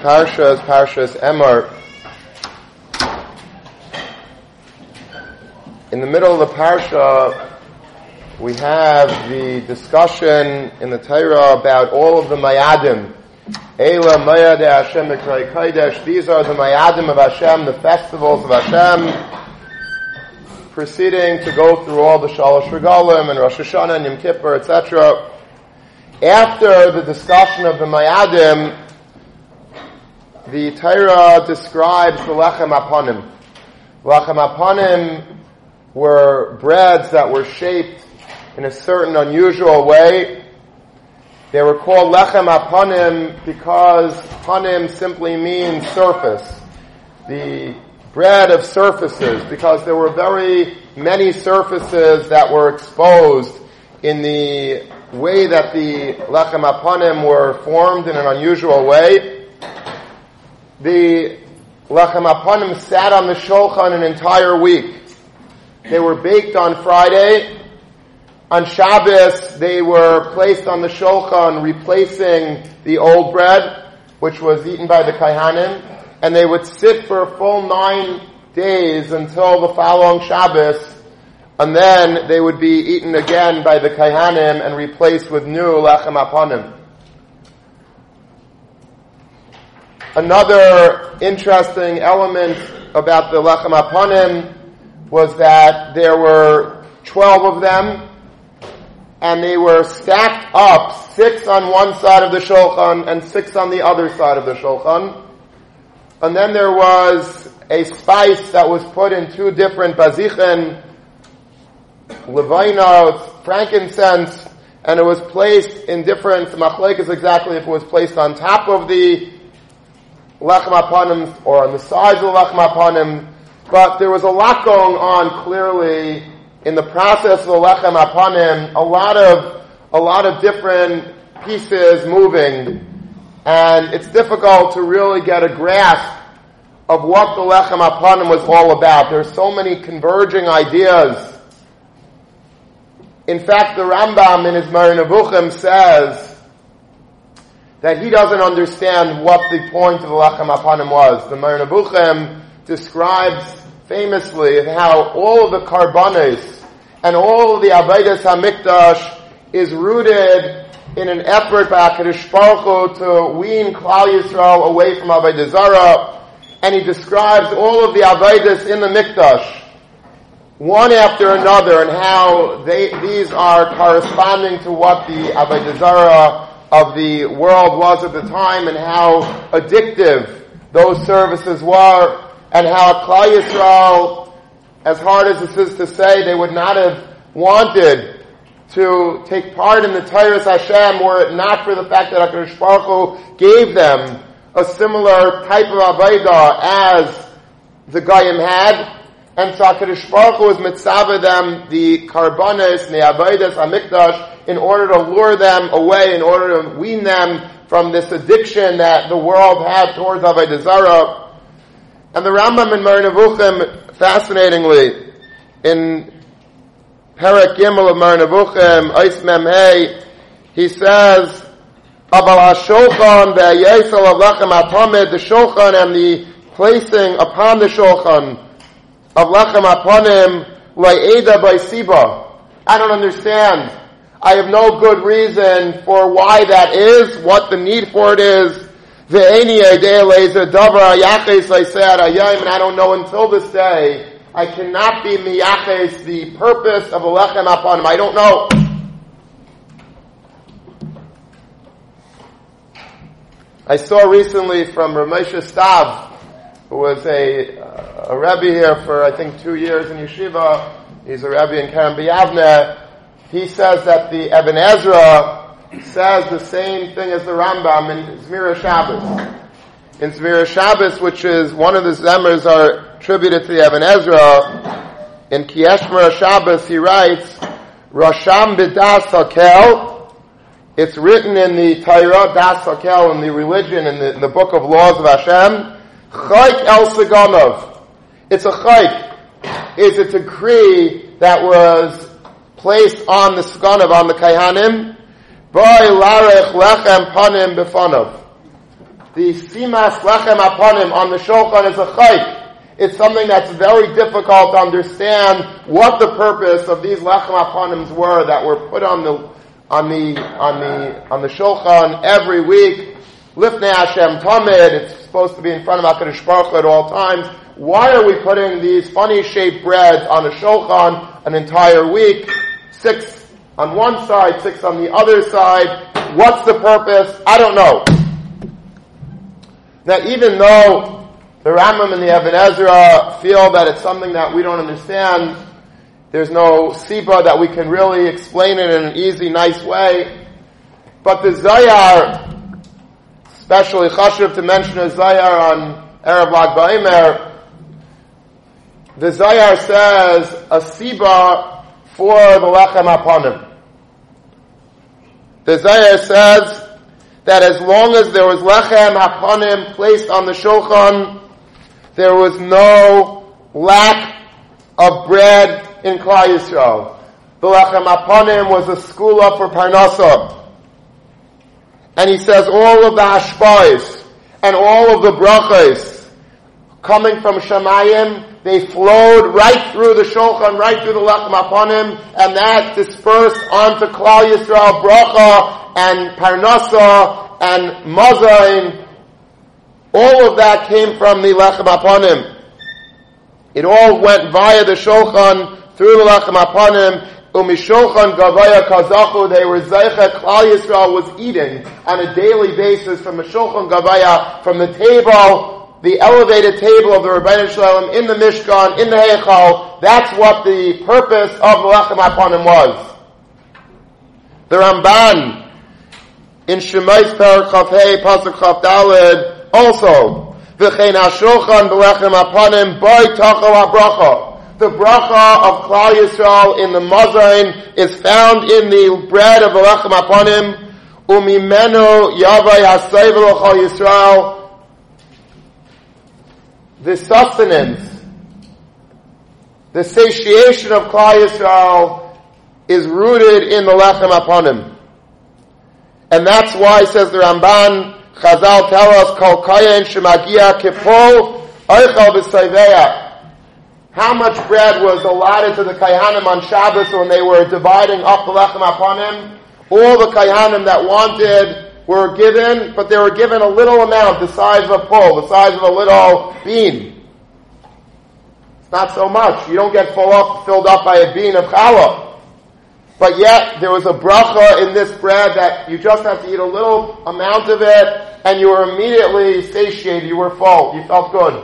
parsha is Parshas Emor. In the middle of the parsha, we have the discussion in the Torah about all of the mayadim. Eila mayad Hashem Kodesh. These are the mayadim of Hashem, the festivals of Hashem, proceeding to go through all the Shalosh Regalim and Rosh Hashanah and Yom Kippur, etc. After the discussion of the mayadim, the Torah describes the lechem aponim. Lechem aponim were breads that were shaped in a certain unusual way. They were called lechem aponim because panim simply means surface. The bread of surfaces, because there were very many surfaces that were exposed in the way that the lechem aponim were formed in an unusual way the lechem aponim sat on the shulchan an entire week. They were baked on Friday. On Shabbos, they were placed on the shulchan, replacing the old bread, which was eaten by the kaihanim, and they would sit for a full nine days until the following Shabbos, and then they would be eaten again by the kaihanim and replaced with new lechem aponim. Another interesting element about the Lechem Aponim was that there were 12 of them, and they were stacked up, six on one side of the Shulchan and six on the other side of the Shulchan. And then there was a spice that was put in two different bazichen, levina, frankincense, and it was placed in different machlekes exactly if it was placed on top of the lechem or on the sides of the lechem aponim, but there was a lot going on clearly in the process of the lechem aponim, a lot of, a lot of different pieces moving, and it's difficult to really get a grasp of what the lechem aponim was all about. There's so many converging ideas. In fact, the Rambam in his Moreh Nevuchim says that he doesn't understand what the point of the Lechem Apanim was. The Moreh Nevuchim describes famously how all the Karbanis and all the Avedis HaMikdash is rooted in an effort by HaKadosh Baruch Hu to wean Klal Yisrael away from Avodah. And he describes all of the Avedis in the Mikdash, one after another, and how they, these are corresponding to what the Avodah of the world was at the time and how addictive those services were and how Klal Yisrael, as hard as this is to say, they would not have wanted to take part in the Tyrus Hashem were it not for the fact that HaKadosh Baruch Hu gave them a similar type of Avodah as the Goyim had. And so HaKadosh Baruch Hu was mitzvah them the Karbanis, the Avodas, HaMikdash, in order to lure them away, in order to wean them from this addiction that the world had towards Avodah Zarah. And the Rambam in Moreh Nevuchim, fascinatingly, in Perek Gimel of Moreh Nevuchim, Eis Mem Hey, he says, Aval HaShulchan ve'yesel avlechem atomid, the Shulchan and the placing upon the Shulchan of lechem aponim, la'eda by Siba. I don't understand I have no good reason for why that is, what the need for it is. And I don't know until this day, I cannot be miyaches the purpose of a lechem upon him. I don't know. I saw recently from Ramesha Stav, who was a, a Rebbe here for I think two years in Yeshiva. He's a Rebbe in B'Yavneh he says that the Eben Ezra says the same thing as the Rambam in Zmira Shabbos. In Zmira Shabbos, which is one of the Zemers are attributed to the Eben Ezra, in Kieshmer Shabbos he writes, Rasham B'das Hakel, it's written in the Torah, Das Hakel, in the religion, in the, in the book of laws of Hashem, Chayk El Sigonov. It's a chayk. It's a decree that was placed on the skanav, on the kaihanim, boy larech lechem panim befanov. the simas lechem aponim on the shulchan is a chayk. It's something that's very difficult to understand what the purpose of these lechem aponims were that were put on the on the on the on the shulchan every week. Lifnei Hashem Tamid. It's supposed to be in front of Hakadosh Baruch at all times. Why are we putting these funny shaped breads on a shulchan an entire week? Six on one side, six on the other side. What's the purpose? I don't know. Now, even though the Rambam and the Even Ezra feel that it's something that we don't understand, there's no siba that we can really explain it in an easy, nice way. But the Zohar, especially Chashiv to mention a Zohar on Erev Lag Ba'omer, the Zohar says a siba for the lechem aponim. The Zohar says that as long as there was lechem aponim placed on the shulchan, there was no lack of bread in Klal Yisrael. The lechem aponim was a school up for parnasa. And he says all of the hashpais and all of the brachas coming from Shemayim they flowed right through the shulchan, right through the lechem aponim, and that dispersed onto Klal Yisrael bracha and parnasa and mazain. All of that came from the lechem aponim. It all went via the shulchan through the lechem aponim. Umishulchan gavaya kazachu. They were zeicha. Klal Yisrael was eating on a daily basis from the shulchan gavaya from the table the elevated table of the Ribbono Shel Olam in the Mishkan, in the Heichal. That's what the purpose of the Lechem Aponim was. The Ramban in Shemais Chafei Pasuk Chaf Dalid also V'chein Hashulchan B'Lechem Aponim Boy Tachel HaBracha. The bracha of Klal Yisrael in the Mazain is found in the bread of Lechem Aponim. Umimenu Yavai Hasayvel Yisrael the sustenance, the satiation of Klal Yisrael is rooted in the lechem aponim. And that's why, says the Ramban, Chazal tell us, Kol kayin shemagia kipol oichal b'sayveya. How much bread was allotted to the Kayhanim on Shabbos when they were dividing up the lechem aponim? All the Kayhanim that wanted were given, but they were given a little amount, the size of a pole, the size of a little bean. It's not so much. You don't get full up, filled up by a bean of challah. But yet, there was a bracha in this bread that you just have to eat a little amount of it, and you were immediately satiated, you were full, you felt good.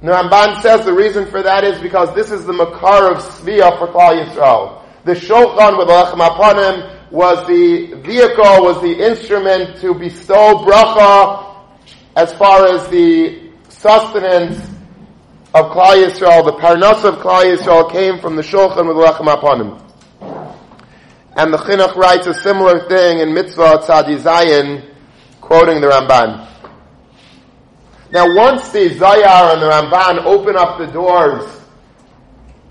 The Ramban says the reason for that is because this is the makar of Sviya for Klal Yisrael. The shulchan with lechem aponim was the vehicle, was the instrument to bestow bracha as far as the sustenance of Klal Yisrael, the parnas of Klal Yisrael came from the shulchan with lechem aponim. And the Chinuch writes a similar thing in Mitzvah Tzadi quoting the Ramban. Now once the Zohar and the Ramban open up the doors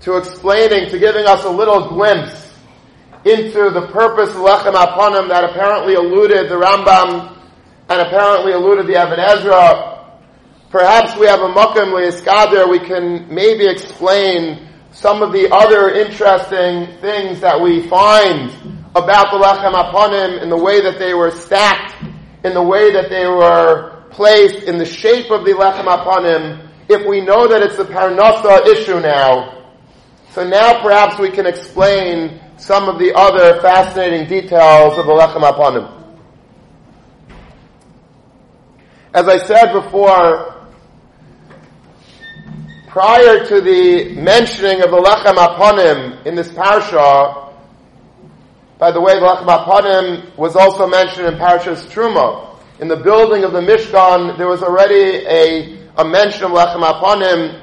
to explaining, to giving us a little glimpse into the purpose of Lechem Aponim that apparently eluded the Rambam and apparently eluded the Even Ezra. Perhaps we have a Mokim Liyaskader, we can maybe explain some of the other interesting things that we find about the Lechem Aponim in the way that they were stacked, in the way that they were placed, in the shape of the Lechem Aponim. If we know that it's a Parnasa issue now, so now perhaps we can explain some of the other fascinating details of the Lechem Aponim. As I said before, prior to the mentioning of the Lechem Aponim in this parsha, by the way, the Lechem Aponim was also mentioned in Parashas Truma. In the building of the Mishkan, there was already a, a mention of Lechem Aponim,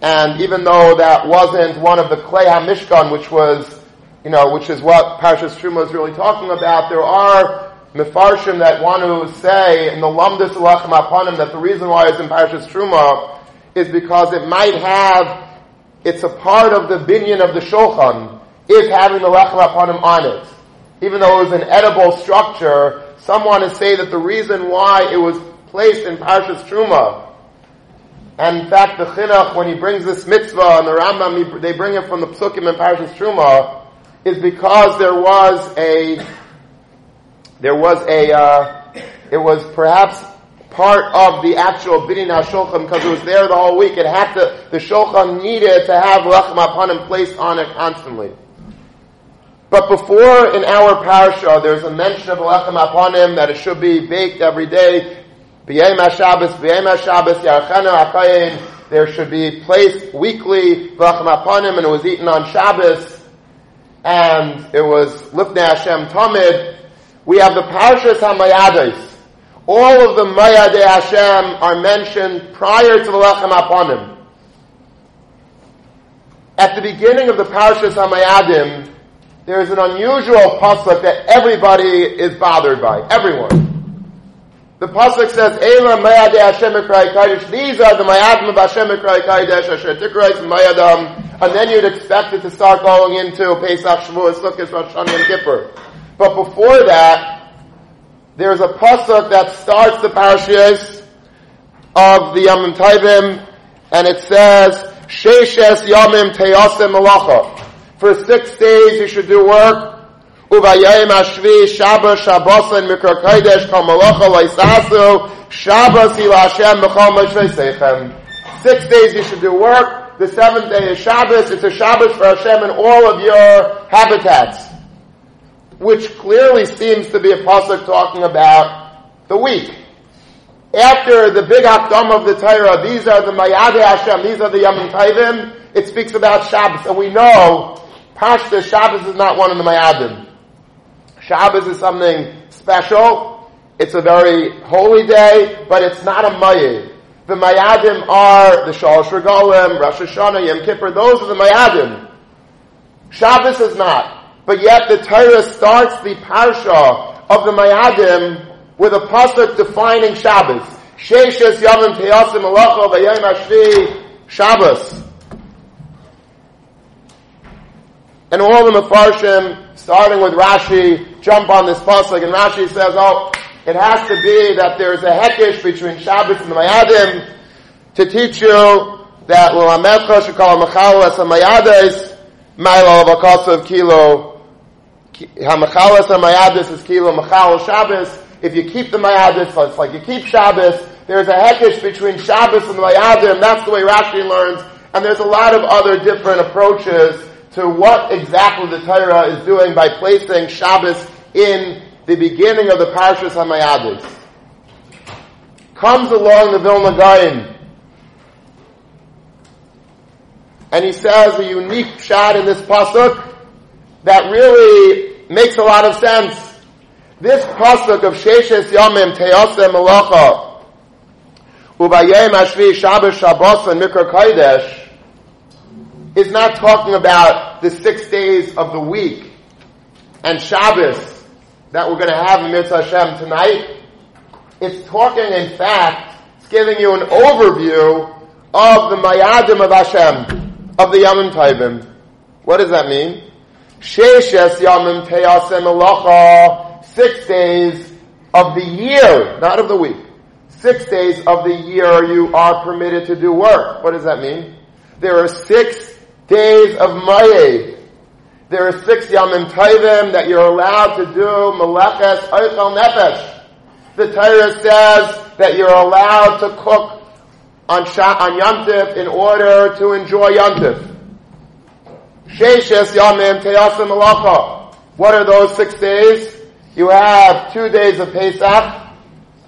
and even though that wasn't one of the Klei HaMishkan, which was you know, which is what Parashas Truma is really talking about, there are mefarshim that want to say in the Lamdas Lachem Aponim that the reason why it's in Parashas Truma is because it might have, it's a part of the binyan of the Shulchan, is having the Lachem Aponim on it. Even though it was an edible structure, some want to say that the reason why it was placed in Parshas Truma, and in fact the Chinuch, when he brings this mitzvah and the Rambam, they bring it from the Psukim in Parshas Truma, is because there was a, there was a, uh, it was perhaps part of the actual Bidin HaShulchan because it was there the whole week. It had to, the Shulchan needed to have Lechem Apanim placed on it constantly. But before in our parasha, there's a mention of Lechem Apanim that it should be baked every day. B'yem HaShabbos, B'yem HaShabbos, Yarchanu HaKayin. There should be placed weekly Lechem Apanim and it was eaten on Shabbos. And it was Lifnei Hashem Tamid. We have the Parashas HaMayadis all of the Mayadei Hashem are mentioned prior to the Lechem Aponim. At the beginning of the Parashas HaMayadim, there is an unusual pasuk that everybody is bothered by. Everyone. The pasuk says, "Ela Mayadei Hashem Kaidish." These are the Mayadim of Hashem Asher Tikrais Mayadam, and then you'd expect it to start going into Pesach, Shavuot, Sukkot, Rosh Hashanah, and Kippur. But before that, there's a pasuk that starts the parashas of the Yamim Taivim, and it says, Sheishes Yamim Teyasim Malacha. For six days you should do work. Uvayayim Ashvi Shabbos Shabbos and Mikra Kodesh Kal Malacha Shabbos Ila Hashem B'chol Seichem. Six days you should do work. The seventh day is Shabbos. It's a Shabbos for Hashem in all of your habitats which clearly seems to be a pasuk talking about the week. After the big Akdam of the Torah, these are the Mayade Hashem, these are the Yamim Taivim, it speaks about Shabbos, and we know Pashta Shabbos is not one of the Mayadim. Shabbos is something special, it's a very holy day, but it's not a Mayid. The Mayadim are the Shalosh Regalim, Rosh Hashanah, Yom Kippur, those are the Mayadim. Shabbos is not. But yet the Torah starts the parsha of the Mayadim with a pasuk defining Shabbos. Sheishes Yavim Teyasim Malacha V'Yayim Ashvi Shabbos. And all the Mefarshim, starting with Rashi, jump on this pasuk, and Rashi says, oh, it has to be that there's a hekish between Shabbos and the Mayadim to teach you that L'Amedcha Shekal Machal Es HaMayadis Ma'il Al Kilo Hamachalas Mayadis is Kilo Machal Shabbos. If you keep the Mayadis, it's like you keep Shabbos. There's a hekish between Shabbos and the Mayadim. That's the way Rashi learns. And there's a lot of other different approaches to what exactly the Torah is doing by placing Shabbos in the beginning of the Parshas HaMayadis. Comes along the Vilna Gaon, and he says a unique shot in this pasuk that really makes a lot of sense. This pasuk of Sheshes Yomim Teosem Malacha Ubayem Ashvi Shabbos Shabbos and Mikra Kodesh is not talking about the six days of the week and Shabbos that we're going to have in Mitzvah Hashem tonight. It's talking, in fact, it's giving you an overview of the Mayadim of Hashem, of the Yamim Taivim. What does that mean? Sheshes Yamim Teyasem Elacha, six days of the year, not of the week. Six days of the year you are permitted to do work. What does that mean? There are six days of Mayed. There are six Yamim Taivim that you're allowed to do Meleches Eichel Nefesh. The Torah says that you're allowed to cook on, Shah, on Yom in order to enjoy Yom Sheishes Yamim Teyasim Malacha. What are those six days? You have two days of Pesach,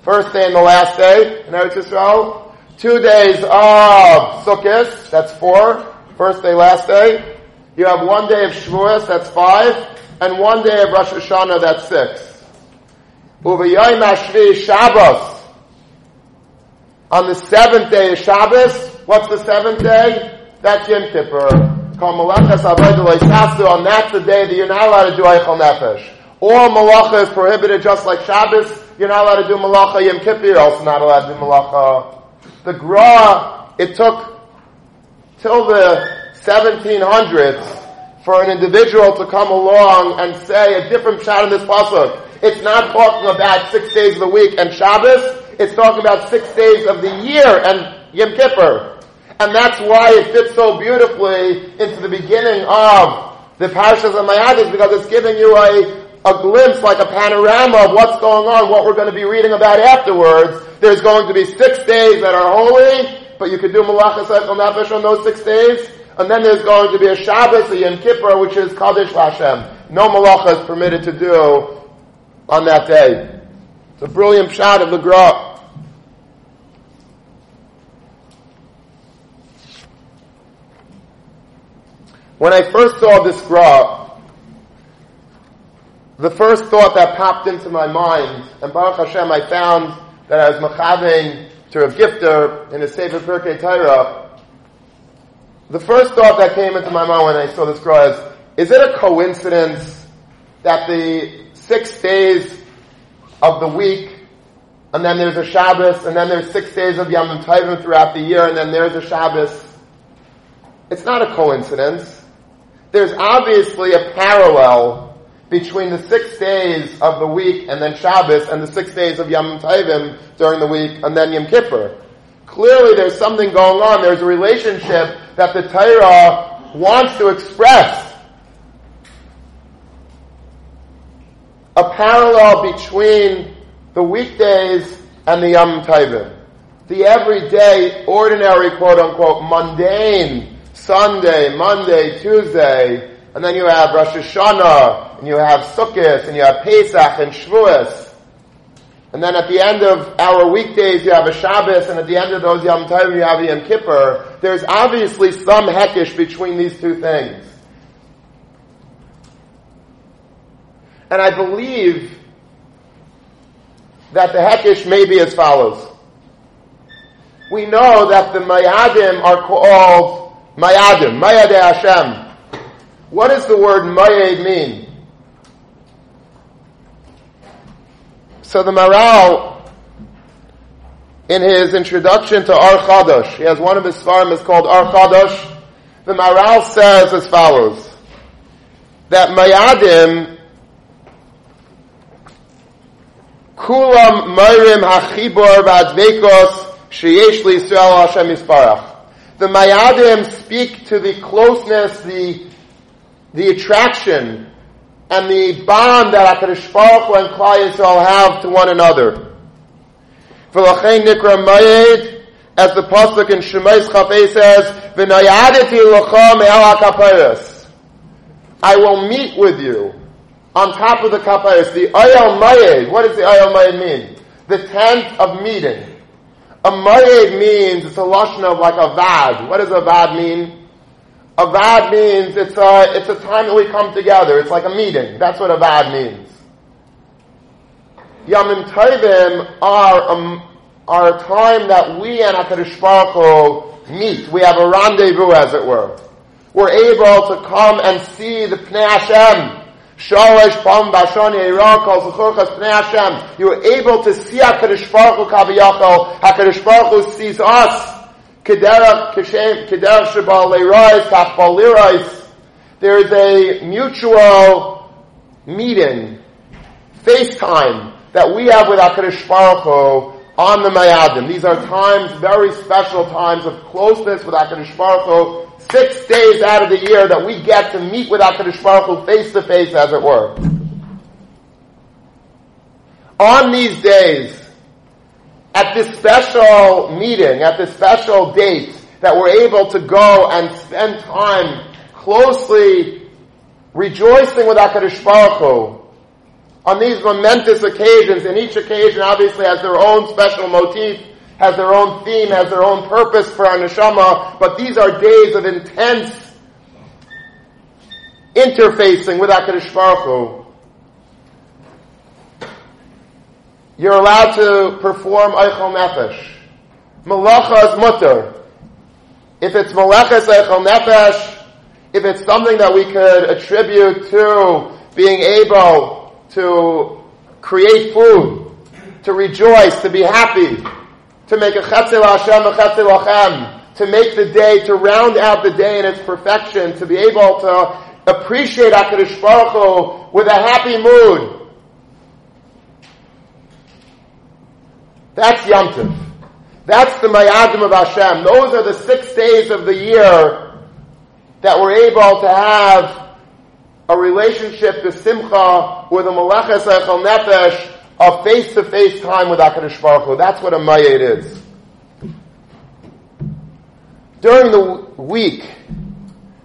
first day and the last day in Eretz Yisrael. Two days of Sukkot, that's four. First day, last day. You have one day of Shavuos, that's five. And one day of Rosh Hashanah, that's six. Uvayayim Ashvi Shabbos. On the seventh day of Shabbos, what's the seventh day? That's Yom Kippur and that's the day that you're not allowed to do Eichel Nefesh. All malacha is prohibited just like Shabbos. You're not allowed to do malacha Yom Kippur. You're also not allowed to do malacha. The Gra, it took till the 1700s for an individual to come along and say a different shot in this pasuk. it's not talking about six days of the week and Shabbos. It's talking about six days of the year and Yom Kippur. And that's why it fits so beautifully into the beginning of the Parshas of Mayadis because it's giving you a, a glimpse, like a panorama of what's going on, what we're going to be reading about afterwards. There's going to be six days that are holy, but you could do Malachas on those six days. And then there's going to be a Shabbos, a Yom Kippur, which is Kaddish Lashem. No Malacha is permitted to do on that day. It's a brilliant shot of the Gra. When I first saw this Gra, the first thought that popped into my mind, and Baruch Hashem, I found that I was machaving to a Gifter in a Sefer Pirkei Torah. The first thought that came into my mind when I saw this Gra is, is it a coincidence that the six days of the week, and then there's a Shabbos, and then there's six days of Yom Tovim throughout the year, and then there's a Shabbos. It's not a coincidence. There's obviously a parallel between the six days of the week and then Shabbos and the six days of Yom Tovim during the week and then Yom Kippur. Clearly there's something going on. There's a relationship that the Torah wants to express a parallel between the weekdays and the Yom Tovim. The everyday, ordinary, quote unquote, mundane Sunday, Monday, Tuesday, and then you have Rosh Hashanah, and you have Sukkot, and you have Pesach and Shavuos. And then at the end of our weekdays, you have a Shabbos, and at the end of those Yom Tovim, you have Yom Kippur. There's obviously some heckish between these two things. And I believe that the heckish may be as follows. We know that the Mayadim are called Mayadim, Mayade Hashem. What does the word Mayad mean? So the Maharal, in his introduction to Ohr Chadash, he has one of his farm is called Ohr Chadash. The Maharal says as follows, that Mayadim Kulam Mayrim Hachibor Vadvekos Sheyesh Yisrael Hashem Yisparach. The Mayadim speak to the closeness, the, the attraction, and the bond that HaKadosh Baruch Hu and Klal Yisrael have to one another. V'lachein Nikra Mayed, as the Pasuk in Shemais Chafei says, V'nayadeti l'cha me'al HaKaperes. I will meet with you on top of the kapayas, the ayal mayed. What does the ayal mayed mean? The tent of meeting. A mayed means it's a lashon of like a vad. What does a vad mean? A vad means it's a it's a time that we come together. It's like a meeting. That's what a vad means. Yamim Tovim are a, are a time that we and Hakadosh Baruch Hu meet. We have a rendezvous, as it were. We're able to come and see the Pnei Hashem Shalish Pam Bashani Eira Kol Zechurchas Pnei Hashem. You are able to see HaKadosh Baruch Hu Kaviyachol. HaKadosh Baruch Hu sees us. There is a mutual meeting, FaceTime that we have with HaKadosh Baruch Hu on the Mayadim. These are times, very special times of closeness with HaKadosh Baruch Hu six days out of the year that we get to meet with HaKadosh Baruch Hu face to face, as it were. On these days, at this special meeting, at this special date, that we're able to go and spend time closely rejoicing with HaKadosh Baruch Hu, on these momentous occasions, and each occasion obviously has their own special motif, has their own theme, has their own purpose for our neshama, but these are days of intense interfacing with HaKadosh Baruch Hu. You're allowed to perform Eichel Nefesh. Malacha is mutter. If it's Malachas Eichel Nefesh, if it's something that we could attribute to being able to create food, to rejoice, to be happy, to make a chetzel Hashem, a chetzel Lachem, to make the day, to round out the day in its perfection, to be able to appreciate HaKadosh Baruch Hu with a happy mood. That's Yom Tov. That's the Mayadim of Hashem. Those are the six days of the year that we're able to have a relationship to Simcha with a Meleches Echel Nefesh of face-to-face time with HaKadosh Baruch Hu. That's what a Mayad is. During the week,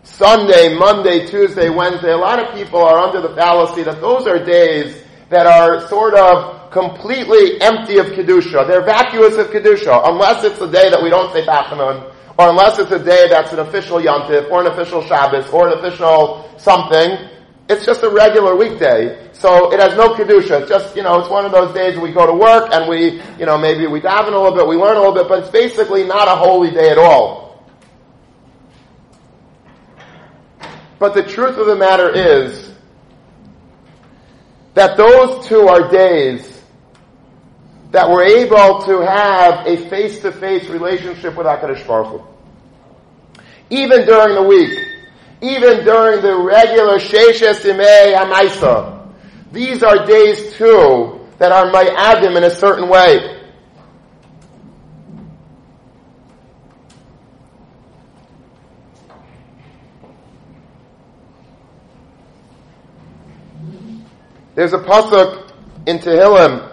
Sunday, Monday, Tuesday, Wednesday, a lot of people are under the fallacy that those are days that are sort of completely empty of Kedusha. They're vacuous of Kedusha, unless it's a day that we don't say Tachanun, or unless it's a day that's an official Yantif, or an official Shabbos, or an official something. It's just a regular weekday. So it has no Kedusha. It's just, you know, it's one of those days we go to work and we, you know, maybe we daven a little bit, we learn a little bit, but it's basically not a holy day at all. But the truth of the matter is that those two are days that we're able to have a face-to-face relationship with HaKadosh Baruch Hu. Even during the week, even during the regular Sheshes Imei HaMaisa, these are days too that are Mayadim in a certain way. There's a pasuk in Tehillim.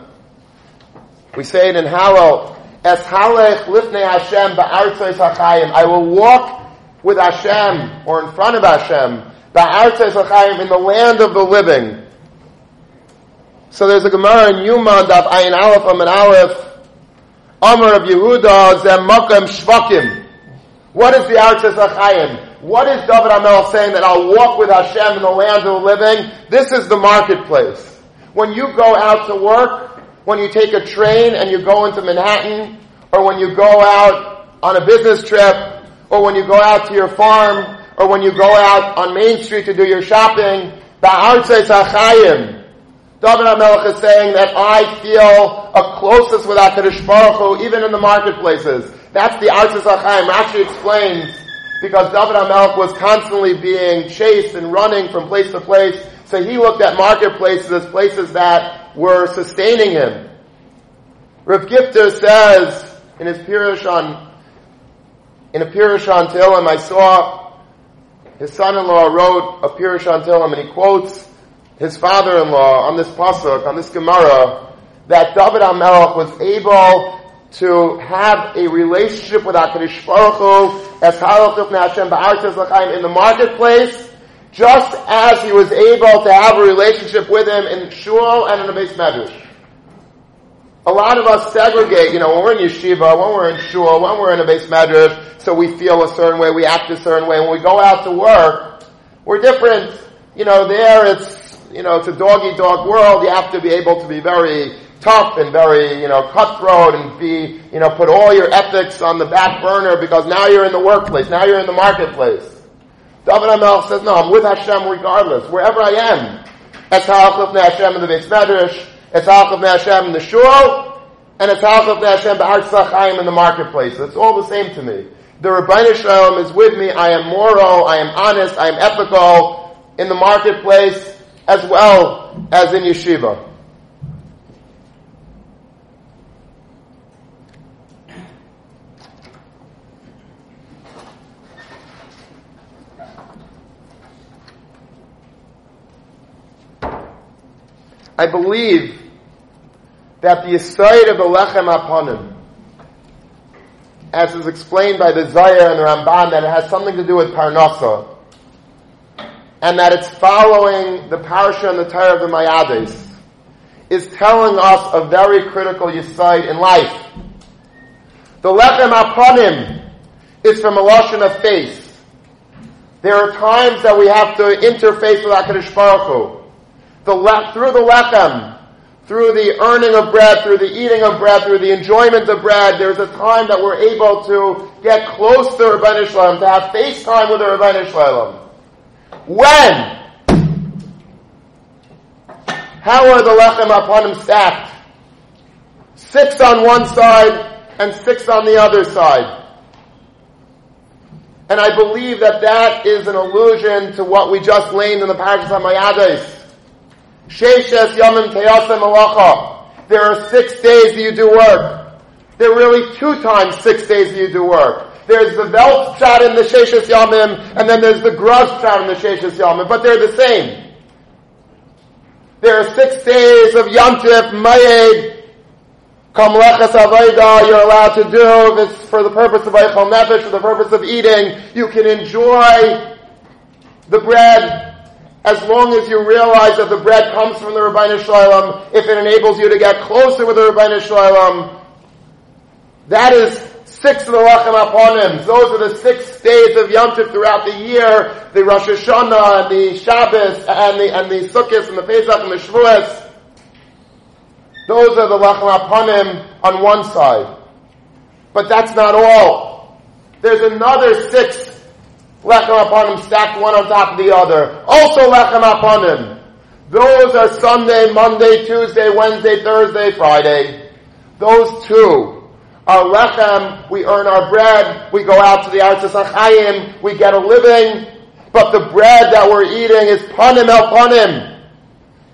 We say it in Hallel. Es halech lifnei Hashem ba'artzois hachayim. I will walk with Hashem, or in front of Hashem, ba'artzois hachayim, in the land of the living. So there's a Gemara in Yoma, Daf Ayin Aleph, Amin Aleph, Amr of Yehuda, Zem Makam Shvakim. What is the Artzes Achayim? What is David HaMelech saying that I'll walk with Hashem in the land of the living? This is the marketplace. When you go out to work, when you take a train and you go into Manhattan, or when you go out on a business trip, or when you go out to your farm, or when you go out on Main Street to do your shopping, Ba'artzes Achayim. David HaMelech is saying that I feel a closeness with HaKadosh Baruch Hu, even in the marketplaces. That's the Artzes Achayim. Rashi explains because David HaMelech was constantly being chased and running from place to place. So he looked at marketplaces as places that were sustaining him. Rav Gifter says in his Pirush on, in a Pirush on Tehillim, I saw his son-in-law wrote a Pirush on Tehillim and he quotes his father-in-law on this pasuk, on this Gemara, that David HaMelech was able to have a relationship with HaKadosh Baruch Hu as Hashem in the marketplace, just as he was able to have a relationship with him in shul and in the base medrash. A lot of us segregate, you know, when we're in yeshiva, when we're in shul, when we're in a base medrash, so we feel a certain way, we act a certain way. When we go out to work, we're different. You know, there it's, you know, it's a dog dog world. You have to be able to be very tough and very, you know, cutthroat and be, you know, put all your ethics on the back burner because now you're in the workplace, now you're in the marketplace. David HaMelech says, no, I'm with Hashem regardless, wherever I am. It's Halachov Hashem in the Beis Medrash, it's Halachov Hashem in the Shul, and it's Halachov Hashem Ba'ar in the marketplace. It's all the same to me. The Ribbono Shel Olam is with me, I am moral, I am honest, I am ethical in the marketplace as well as in yeshiva. I believe that the aside of the Lechem Aponim, as is explained by the Zohar and the Ramban, that it has something to do with Parnasa, and that it's following the Parsha and the Torah of the Mayades, is telling us a very critical Yisaid in life. The Lechem Aponim is from a Lashon of face. There are times that we have to interface with HaKadosh Baruch Hu the through the lechem, through the earning of bread, through the eating of bread, through the enjoyment of bread, there's a time that we're able to get close to Ribbono Shel Olam, to have face time with Ribbono Shel Olam. When? How are the lechem upon him stacked? Six on one side and six on the other side. And I believe that that is an allusion to what we just learned in the Parashas HaMayades. Sheishes Yomim Teyasem Malacha. There are six days that you do work. There are really two times six days that you do work. There's the Welt shot in the Sheshes Yamim, and then there's the Gruz shot in the Sheshes Yamim, but they're the same. There are six days of Yantif, Mayed, Kamlechas Avayda, you're allowed to do this for the purpose of Eichel Nefesh, for the purpose of eating. You can enjoy the bread as long as you realize that the bread comes from the Ribbono Shel Olam, if it enables you to get closer with the Ribbono Shel Olam, that is six Lachem Aponim. Those are the six days of Yom Tov throughout the year, the Rosh Hashanah, and the Shabbos, and the, and the Sukkot, and the Pesach, and the Shavuos. Those are the Lachem Aponim on one side. But that's not all. There's another six lechem upon him, stacked one on top of the other. Also lechem upon him. Those are Sunday, Monday, Tuesday, Wednesday, Thursday, Friday. Those two are lechem. We earn our bread. We go out to the Arts of Sachayim. We get a living. But the bread that we're eating is panim el panim.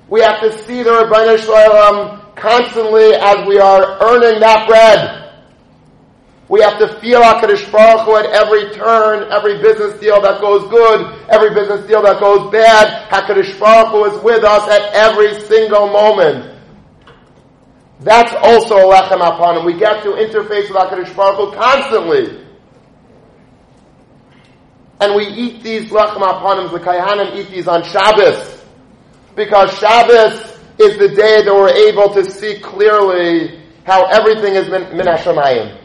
We have to see the Ribbono Shel Olam constantly as we are earning that bread. We have to feel HaKadosh Baruch Hu at every turn, every business deal that goes good, every business deal that goes bad. HaKadosh Baruch Hu is with us at every single moment. That's also a lechem upon him. We get to interface with HaKadosh Baruch Hu constantly. And we eat these lechem upon him, the Kayhanim eat these on Shabbos. Because Shabbos is the day that we're able to see clearly how everything is min, min Hashemayim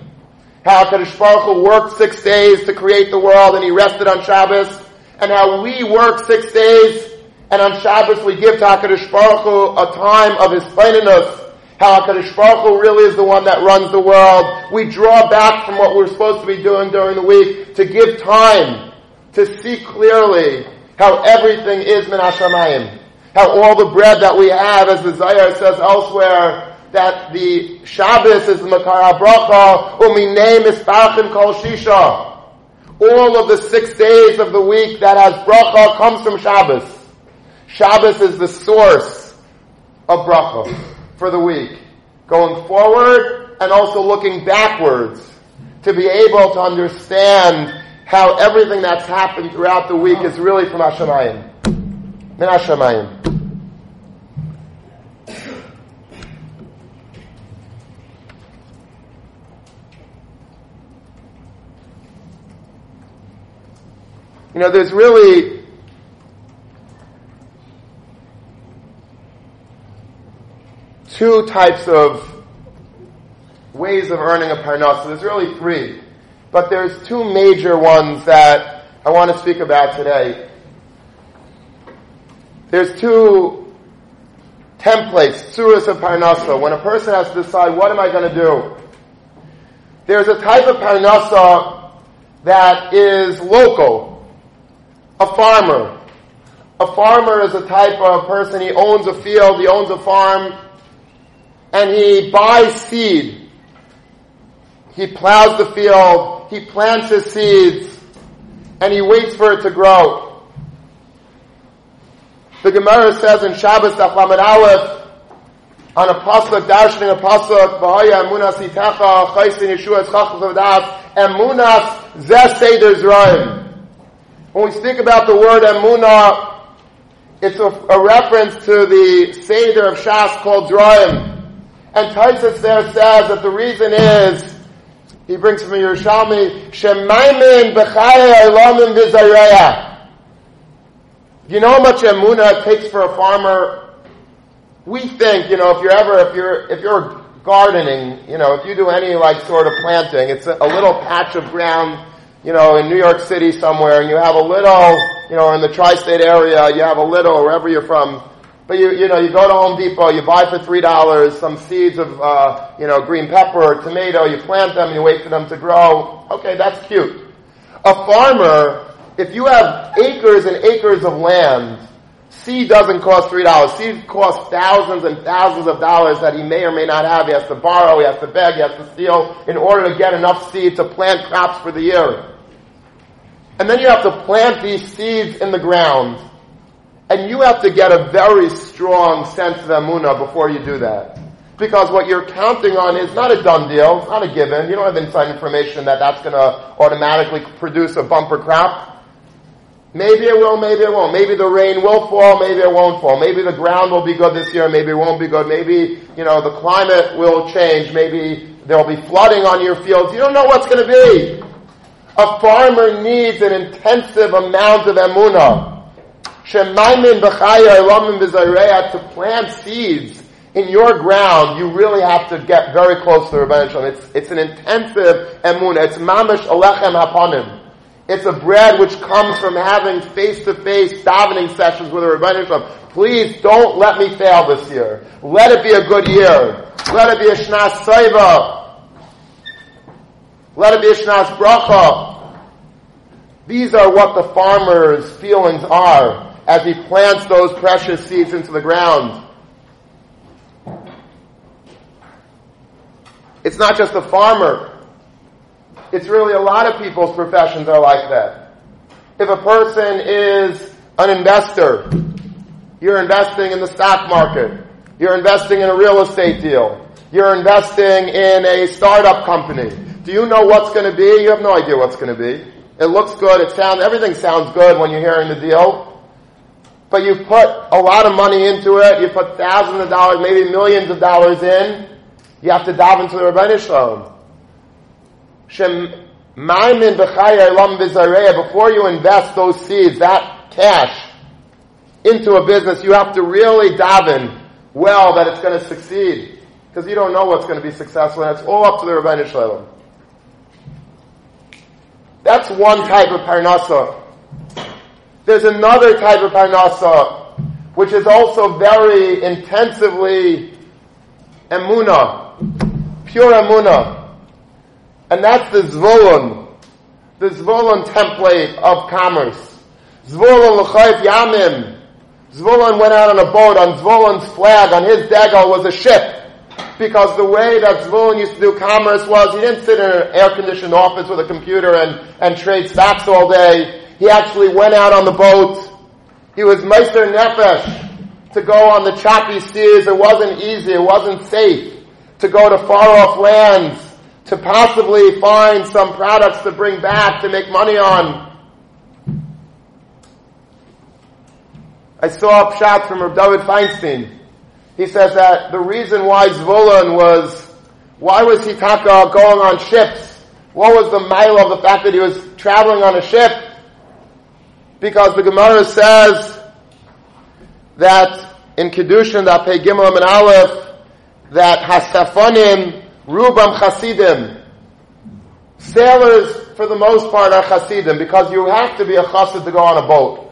how Kadosh Baruch Hu worked six days to create the world and he rested on Shabbos, and how we work six days and on Shabbos we give to HaKadosh Baruch Hu a time of his us. How HaKadosh Baruch Hu really is the one that runs the world. We draw back from what we're supposed to be doing during the week to give time to see clearly how everything is min Hashemayim. How all the bread that we have, as the Zohar says elsewhere, that the Shabbos is the Makar HaBracha, uminei mispachim kol shisha. All of the six days of the week that has bracha comes from Shabbos. Shabbos is the source of bracha for the week. Going forward and also looking backwards to be able to understand how everything that's happened throughout the week is really from Hashemayim. Min Hashemayim. You know, there's really two types of ways of earning a parnasa. There's really three, but there's two major ones that I want to speak about today. There's two templates, surahs of parnasa. When a person has to decide, what am I going to do? There's a type of parnasa that is local. A farmer. A farmer is a type of person, he owns a field, he owns a farm, and he buys seed. He plows the field, he plants his seeds, and he waits for it to grow. The Gemara says in Shabbos Daf Aleph, on a pasuk, darshaning a pasuk, v'haya emunas itecha, chaysin yeshua es chachas of das, emunas zeh seder. When we speak about the word emunah, it's a, a reference to the Seder of Shas called Draim. And Taisus there says that the reason is, he brings from Yerushalmi, Shemaimin b'chaya elamim v'zareya. You know how much emunah takes for a farmer? We think, you know, if you're ever, if you're, if you're gardening, you know, if you do any like sort of planting, it's a, a little patch of ground you know, in New York City somewhere, and you have a little, you know, in the tri-state area, you have a little, wherever you're from, but you, you know, you go to Home Depot, you buy for three dollars some seeds of, uh, you know, green pepper or tomato, you plant them, and you wait for them to grow. Okay, that's cute. A farmer, if you have acres and acres of land, seed doesn't cost three dollars. Seed costs thousands and thousands of dollars that he may or may not have. He has to borrow, he has to beg, he has to steal in order to get enough seed to plant crops for the year. And then you have to plant these seeds in the ground. And you have to get a very strong sense of emunah before you do that. Because what you're counting on is not a done deal, it's not a given. You don't have inside information that that's going to automatically produce a bumper crop. Maybe it will, maybe it won't. Maybe the rain will fall, maybe it won't fall. Maybe the ground will be good this year, maybe it won't be good. Maybe, you know, the climate will change. Maybe there'll be flooding on your fields. You don't know what's going to be. A farmer needs an intensive amount of emunah. To plant seeds in your ground, you really have to get very close to the Ribbono Shel Olam. It's, it's an intensive emunah. It's mamish alechem haponim. It's a bread which comes from having face-to-face davening sessions with the Ribbono Shel Olam. Please don't let me fail this year. Let it be a good year. Let it be a shnas saiva. Let it be a bracha. These are what the farmer's feelings are as he plants those precious seeds into the ground. It's not just the farmer. It's really a lot of people's professions are like that. If a person is an investor, you're investing in the stock market, you're investing in a real estate deal, you're investing in a startup company. Do you know what's going to be? You have no idea what's going to be. It looks good, it sounds, everything sounds good when you're hearing the deal. But you put a lot of money into it, you put thousands of dollars, maybe millions of dollars in, you have to dive into the Ribbono Shel Olam. Before you invest those seeds, that cash, into a business, you have to really daven well that it's going to succeed. Because you don't know what's going to be successful, and it's all up to the Ribbono Shel Olam. That's one type of parnasa. There's another type of parnasa, which is also very intensively emuna, pure emuna. And that's the Zvulun, the Zvulun template of commerce. Zvulun l'chayf yamim. Zvulun went out on a boat, on Zvulun's flag, on his dagger was a ship. Because the way that Zvulun used to do commerce was, he didn't sit in an air-conditioned office with a computer and, and trade stocks all day. He actually went out on the boat. He was Meister Nefesh to go on the choppy seas. It wasn't easy. It wasn't safe to go to far off lands to possibly find some products to bring back to make money on. I saw a shot from David Feinstein. He says that the reason why Zvulun was, why was he taka going on ships? What was the mile of the fact that he was traveling on a ship? Because the Gemara says that in Kedushin, that pay Gimel and Aleph, that Hasafanim Rubam Chasidim. Sailors, for the most part, are Chasidim because you have to be a Chassid to go on a boat.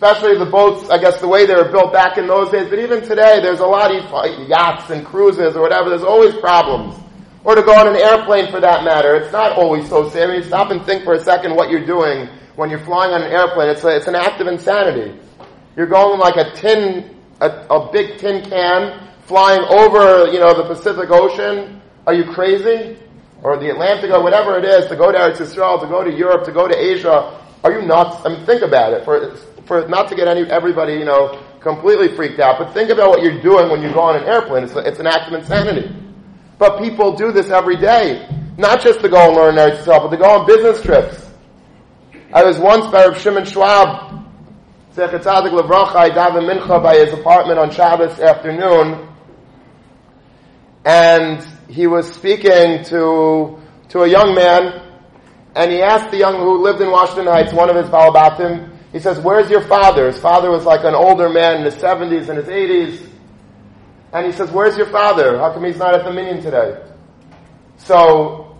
Especially the boats, I guess the way they were built back in those days, but even today, there's a lot of yachts and cruises or whatever, there's always problems. Or to go on an airplane for that matter. It's not always so serious. Stop and think for a second what you're doing when you're flying on an airplane. It's, a, it's an act of insanity. You're going like a tin, a, a big tin can, flying over, you know, the Pacific Ocean? Are you crazy? Or the Atlantic or whatever it is, to go to Eretz to go to Europe, to go to Asia. Are you nuts? I mean, think about it. For, for not to get any, everybody, you know, completely freaked out, but think about what you're doing when you go on an airplane. It's, it's an act of insanity. But people do this every day. Not just to go and learn Eretz Yisrael, but to go on business trips. I was once by Rav Shimon Schwab, Zechat Tzadik Levracha, I davened mincha by his apartment on Shabbos afternoon, and he was speaking to to a young man, and he asked the young who lived in Washington Heights, one of his balabatim, he says, "Where's your father?" His father was like an older man in his seventies and his eighties, and he says, "Where's your father? How come he's not at the minion today?" So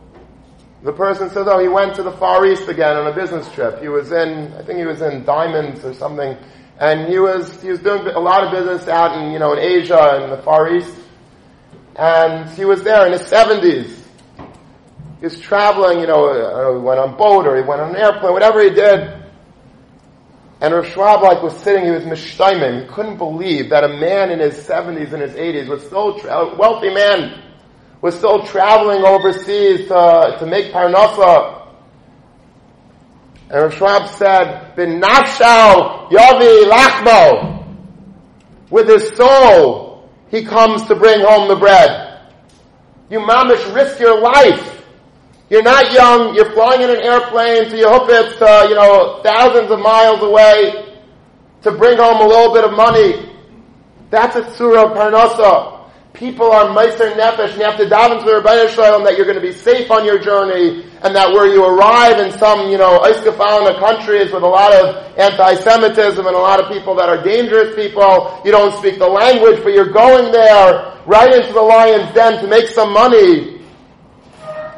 the person says, "Oh, he went to the Far East again on a business trip. He was in, I think he was in diamonds or something." And he was, he was doing a lot of business out in, you know, in Asia and the Far East and he was there in his 70s. He was traveling, you know, he went on boat or he went on an airplane, whatever he did. And Rav Schwab like was sitting, he was mishtaimen. He couldn't believe that a man in his 70s and his 80s was still, tra- a wealthy man, was still traveling overseas to, to make parnasa. And Rav said, "Bin yavi lachmo," with his soul, he comes to bring home the bread. You mamish risk your life. You're not young, you're flying in an airplane to Yehupitz, to, you know, thousands of miles away to bring home a little bit of money. That's a surah Parnasa. People are meiser nefesh, and you have to dive into the Ribbono Shel Olam that you're going to be safe on your journey, and that where you arrive in some, you know, Eiskafalna countries with a lot of anti-Semitism and a lot of people that are dangerous people, you don't speak the language, but you're going there right into the lion's den to make some money.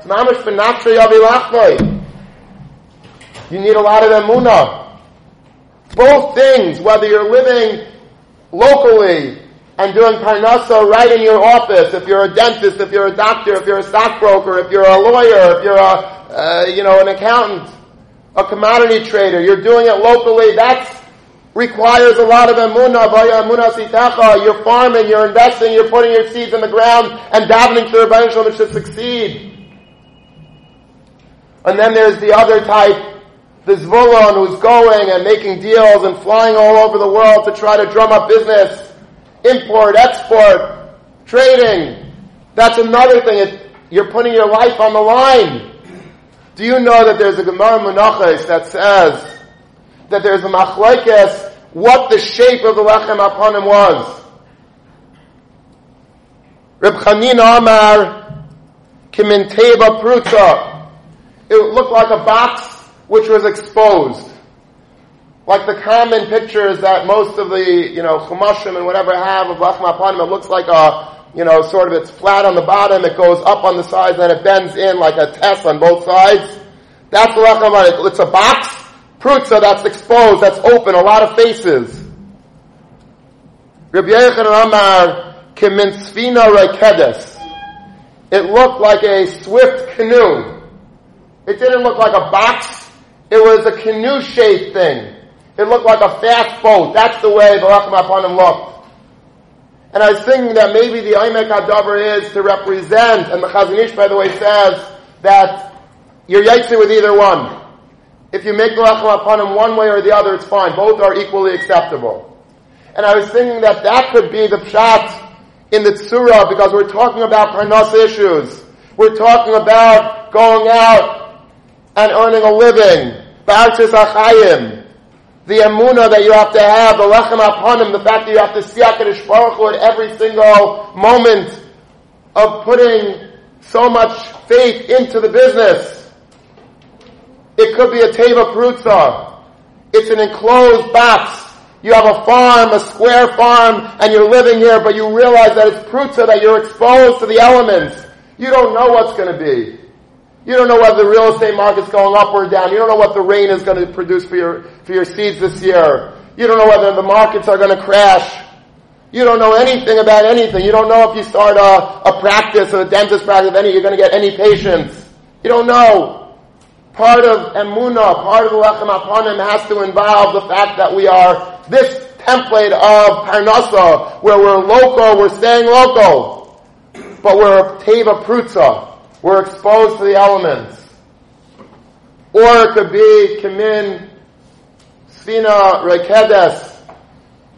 It's mamish You need a lot of emunah. Both things, whether you're living locally and doing parnasa right in your office, if you're a dentist, if you're a doctor, if you're a stockbroker, if you're a lawyer, if you're a, uh, you know, an accountant, a commodity trader, you're doing it locally, that requires a lot of emunah, vaya emunah sitacha, you're farming, you're investing, you're putting your seeds in the ground, and davening to Ribbono Shel Olam to succeed. And then there's the other type, the Zvulun who's going and making deals and flying all over the world to try to drum up business import, export, trading. That's another thing. It, you're putting your life on the line. Do you know that there's a Gemara Menachos that says that there's a machlekes what the shape of the lechem upon him was? Reb Chanina Amar Kiminteva Pruta. It looked like a box which was exposed like the common pictures that most of the, you know, chumashim and whatever have of lachma apanim, it looks like a, you know, sort of it's flat on the bottom, it goes up on the sides, and it bends in like a test on both sides. That's the lachma. It's a box, prutza that's exposed, that's open, a lot of faces. Rabbi Amar. It looked like a swift canoe. It didn't look like a box. It was a canoe-shaped thing. It looked like a fast boat. That's the way the Racham upon him looked. And I was thinking that maybe the Aimek HaDavar is to represent, and the Chazon Ish, by the way, says that you're yaitse with either one. If you make the Racham upon him one way or the other, it's fine. Both are equally acceptable. And I was thinking that that could be the pshat in the tzura because we're talking about parnas issues. We're talking about going out and earning a living. Ba'artis achayim the emuna that you have to have, the lechem upon him, the fact that you have to see HaKadosh Baruch Hu at every single moment of putting so much faith into the business. It could be a teva prutza. It's an enclosed box. You have a farm, a square farm, and you're living here, but you realize that it's prutza, that you're exposed to the elements. You don't know what's going to be. You don't know whether the real estate market's going up or down. You don't know what the rain is going to produce for your, for your seeds this year. You don't know whether the markets are going to crash. You don't know anything about anything. You don't know if you start a, a practice, or a dentist practice, any, you're going to get any patients. You don't know. Part of emuna, part of the lechem aponim has to involve the fact that we are this template of parnasa, where we're local, we're staying local, but we're teva prutza. We're exposed to the elements. Or it could be Kimin, Sfina, Rekedes,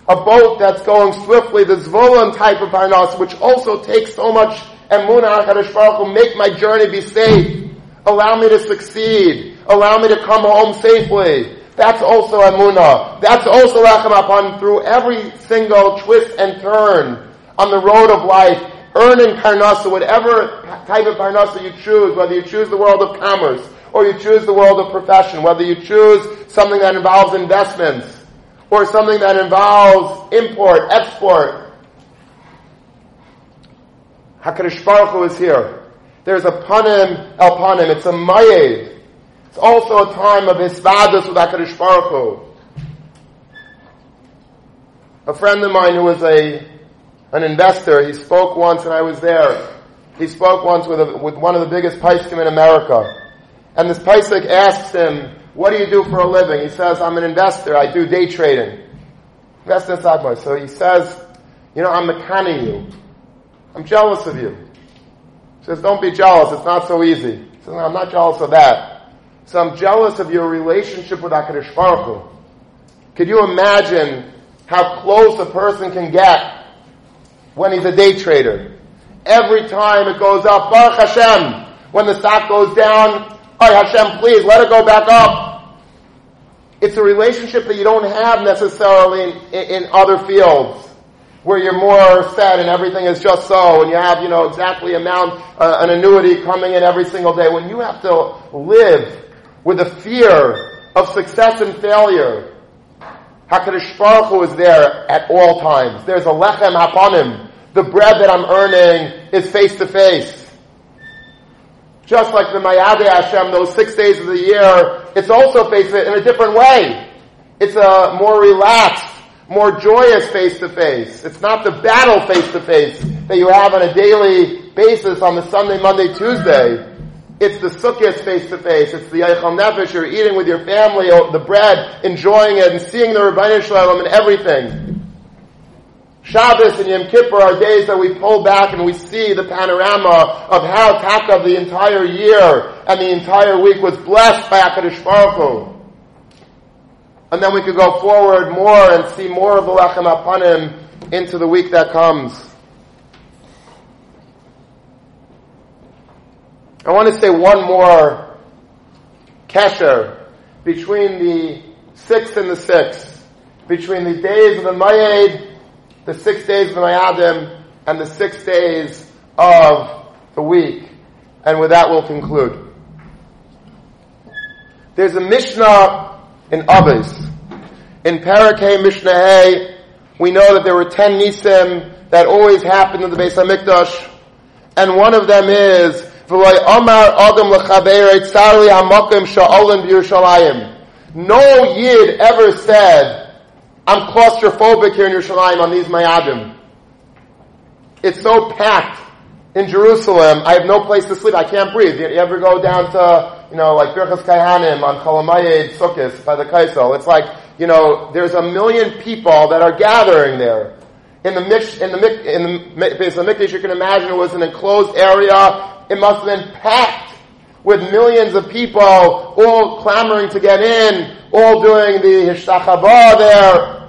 a boat that's going swiftly, the Zvulun type of Parnas, which also takes so much Emunah HaKadosh Baruch make my journey be safe. Allow me to succeed. Allow me to come home safely. That's also Emunah. That's also Lachem upon through every single twist and turn on the road of life earning parnasa, whatever type of parnasa you choose, whether you choose the world of commerce, or you choose the world of profession, whether you choose something that involves investments, or something that involves import, export. HaKadosh Baruch Hu is here. There's a panim el panim. It's a mayed. It's also a time of hisvadus with HaKadosh Baruch Hu. A friend of mine who was a an investor. He spoke once, and I was there. He spoke once with, a, with one of the biggest Paiskim in America. And this Paisik asks him, what do you do for a living? He says, I'm an investor. I do day trading. Invest in So he says, you know, I'm mechaning you. I'm jealous of you. He says, don't be jealous. It's not so easy. He says, no, I'm not jealous of that. So I'm jealous of your relationship with HaKadosh Baruch Hu. Could you imagine how close a person can get when he's a day trader. Every time it goes up, Baruch Hashem. When the stock goes down, right, Hashem, please let it go back up. It's a relationship that you don't have necessarily in, in, in other fields where you're more set and everything is just so, and you have, you know, exactly amount, uh, an annuity coming in every single day. When you have to live with the fear of success and failure, HaKadosh Baruch Hu is there at all times. There's a lechem hapanim. The bread that I'm earning is face to face. Just like the Mayade Hashem, those six days of the year, it's also face to face in a different way. It's a more relaxed, more joyous face to face. It's not the battle face to face that you have on a daily basis on the Sunday, Monday, Tuesday. It's the sukkahs face to face. It's the Eichel Nefesh. You're eating with your family the bread, enjoying it, and seeing the Ribbono Shel Olam and everything. Shabbos and Yom Kippur are days that we pull back and we see the panorama of how Taka the entire year and the entire week was blessed by HaKadosh Baruch Hu. And then we could go forward more and see more of the Lechem Apanim into the week that comes. I want to say one more kesher between the sixth and the sixth, between the days of the Mayed, the six days of the Mayadim, and the six days of the week. And with that we'll conclude. There's a Mishnah in Abbas. In Parakeh Mishnah we know that there were ten Nisim that always happened in the Beis HaMikdash, and one of them is. No Yid ever said, I'm claustrophobic here in Yerushalayim on these Mayadim. It's so packed in Jerusalem, I have no place to sleep. I can't breathe. You, ever go down to, you know, like Birchas Kohanim on Cholamayed Sukkot by the Kosel? It's like, you know, there's a million people that are gathering there. In the Mish, in the in the place of Mikdash, you can imagine it was an enclosed area. It must have been packed with millions of people all clamoring to get in, all doing the Hishtachabah there.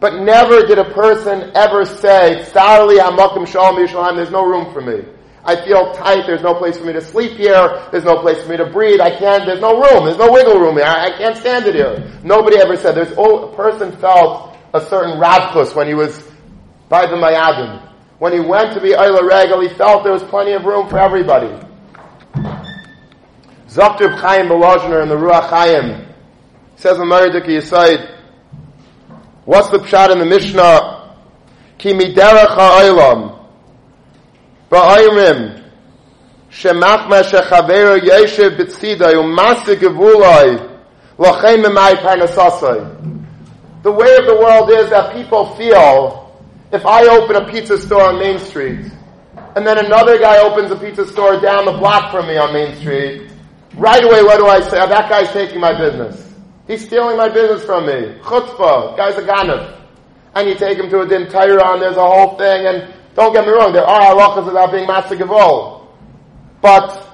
But never did a person ever say, Starli hamakim shalom yishalayim, there's no room for me. I feel tight, there's no place for me to sleep here, there's no place for me to breathe, I can't, there's no room, there's no wiggle room here, I, I can't stand it here. Nobody ever said, there's, oh, a person felt a certain radkus when he was by the Mayadim. When he went to be Ayla Regal, he felt there was plenty of room for everybody. Zakter Chaim Volozhiner in the Ruach Chaim says in Maridik Yisaid, What's the pshat in the Mishnah? Ki miderech ha'olam. Ba'ayrim. Shemachma shechaveru yeshev b'tzidai u'masa gevulai. Lachem emai parnasasai. The way of the world is that people feel if I open a pizza store on Main Street and then another guy opens a pizza store down the block from me on Main Street, right away what do I say? that guy's taking my business. He's stealing my business from me. Chutzpah. Guy's a ganav. And you take him to a din Torah and there's a whole thing and don't get me wrong, there are halachas about being matzah But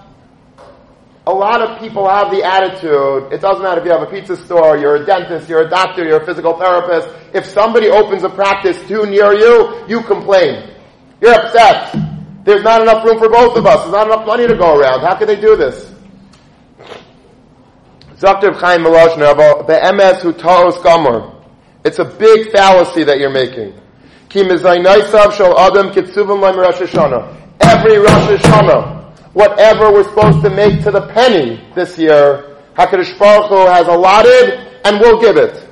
a lot of people have the attitude, it doesn't matter if you have a pizza store, you're a dentist, you're a doctor, you're a physical therapist. If somebody opens a practice too near you, you complain. You're upset. There's not enough room for both of us. There's not enough money to go around. How can they do this? It's a big fallacy that you're making. Every Rosh Hashanah, whatever we're supposed to make to the penny this year, HaKadosh Baruch Hu has allotted and will give it.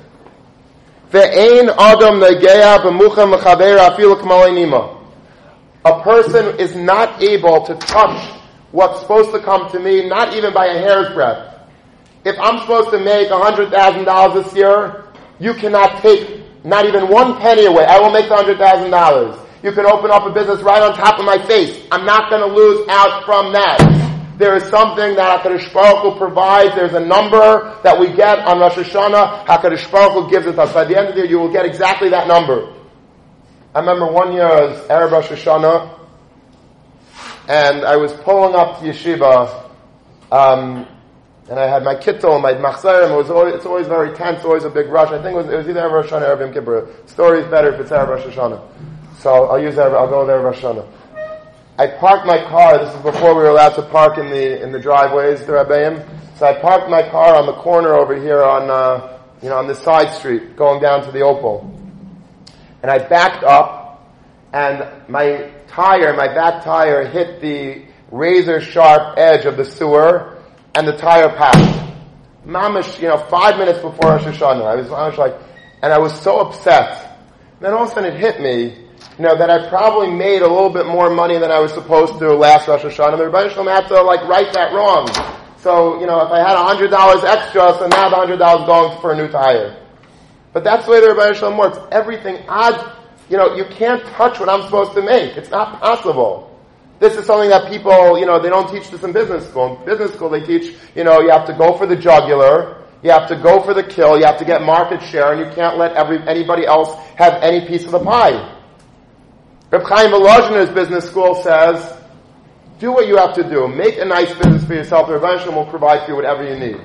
A person is not able to touch what's supposed to come to me, not even by a hair's breadth if I'm supposed to make $100,000 this year, you cannot take not even one penny away. I will make the $100,000. You can open up a business right on top of my face. I'm not going to lose out from that. There is something that HaKadosh Baruch Hu provides. There's a number that we get on Rosh Hashanah. HaKadosh Baruch Hu gives it us. By the end of the year, you will get exactly that number. I remember one year I was Arab Rosh Hashanah, and I was pulling up to yeshiva, um, and I had my kittel my machzarim. It was always, it's always very tense, always a big rush. I think it was, it was either Rosh Hashanah or Yom Kippur. Story is better if it's Rosh Hashanah. So I'll use that, I'll go there Rosh Hashanah. I parked my car, this is before we were allowed to park in the, in the driveways, the Rabbeim. So I parked my car on the corner over here on, uh, you know, on the side street, going down to the Opal. And I backed up, and my tire, my back tire hit the razor sharp edge of the sewer, and the tire passed. Mamish, you know, five minutes before Rosh Hashanah, I was, I was like, and I was so upset. And then all of a sudden it hit me, you know, that I probably made a little bit more money than I was supposed to last Rosh Hashanah. The Ribbono Shel Olam had to like right that wrong. So, you know, if I had $100 extra, so now the $100 going for a new tire. But that's the way the Ribbono Shel Olam works. Everything odd, you know, you can't touch what I'm supposed to make. It's not possible. This is something that people, you know, they don't teach this in business school. In business school, they teach, you know, you have to go for the jugular, you have to go for the kill, you have to get market share, and you can't let every, anybody else have any piece of the pie. Reb Chaim Volozhin in business school says, do what you have to do. Make a nice business for yourself. The Rebbe will provide for you whatever you need.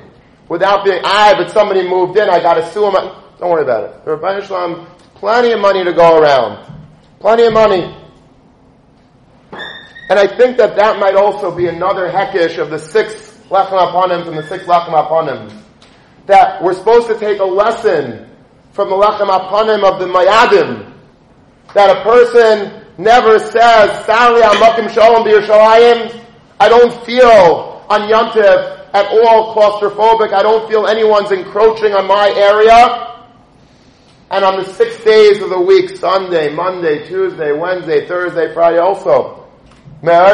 Without being, ah, but somebody moved in, I gotta sue him. Don't worry about it. The Rebbe plenty of money to go around. Plenty of money. And I think that that might also be another hekish of the six lechem aponim from the six lechem aponim. That we're supposed to take a lesson from the lechem aponim of the mayadim. That a person never says, Sali amakim shalom b'Yerushalayim. I don't feel on Yontif at all claustrophobic. I don't feel anyone's encroaching on my area. And on the six days of the week, Sunday, Monday, Tuesday, Wednesday, Thursday, Friday also. There's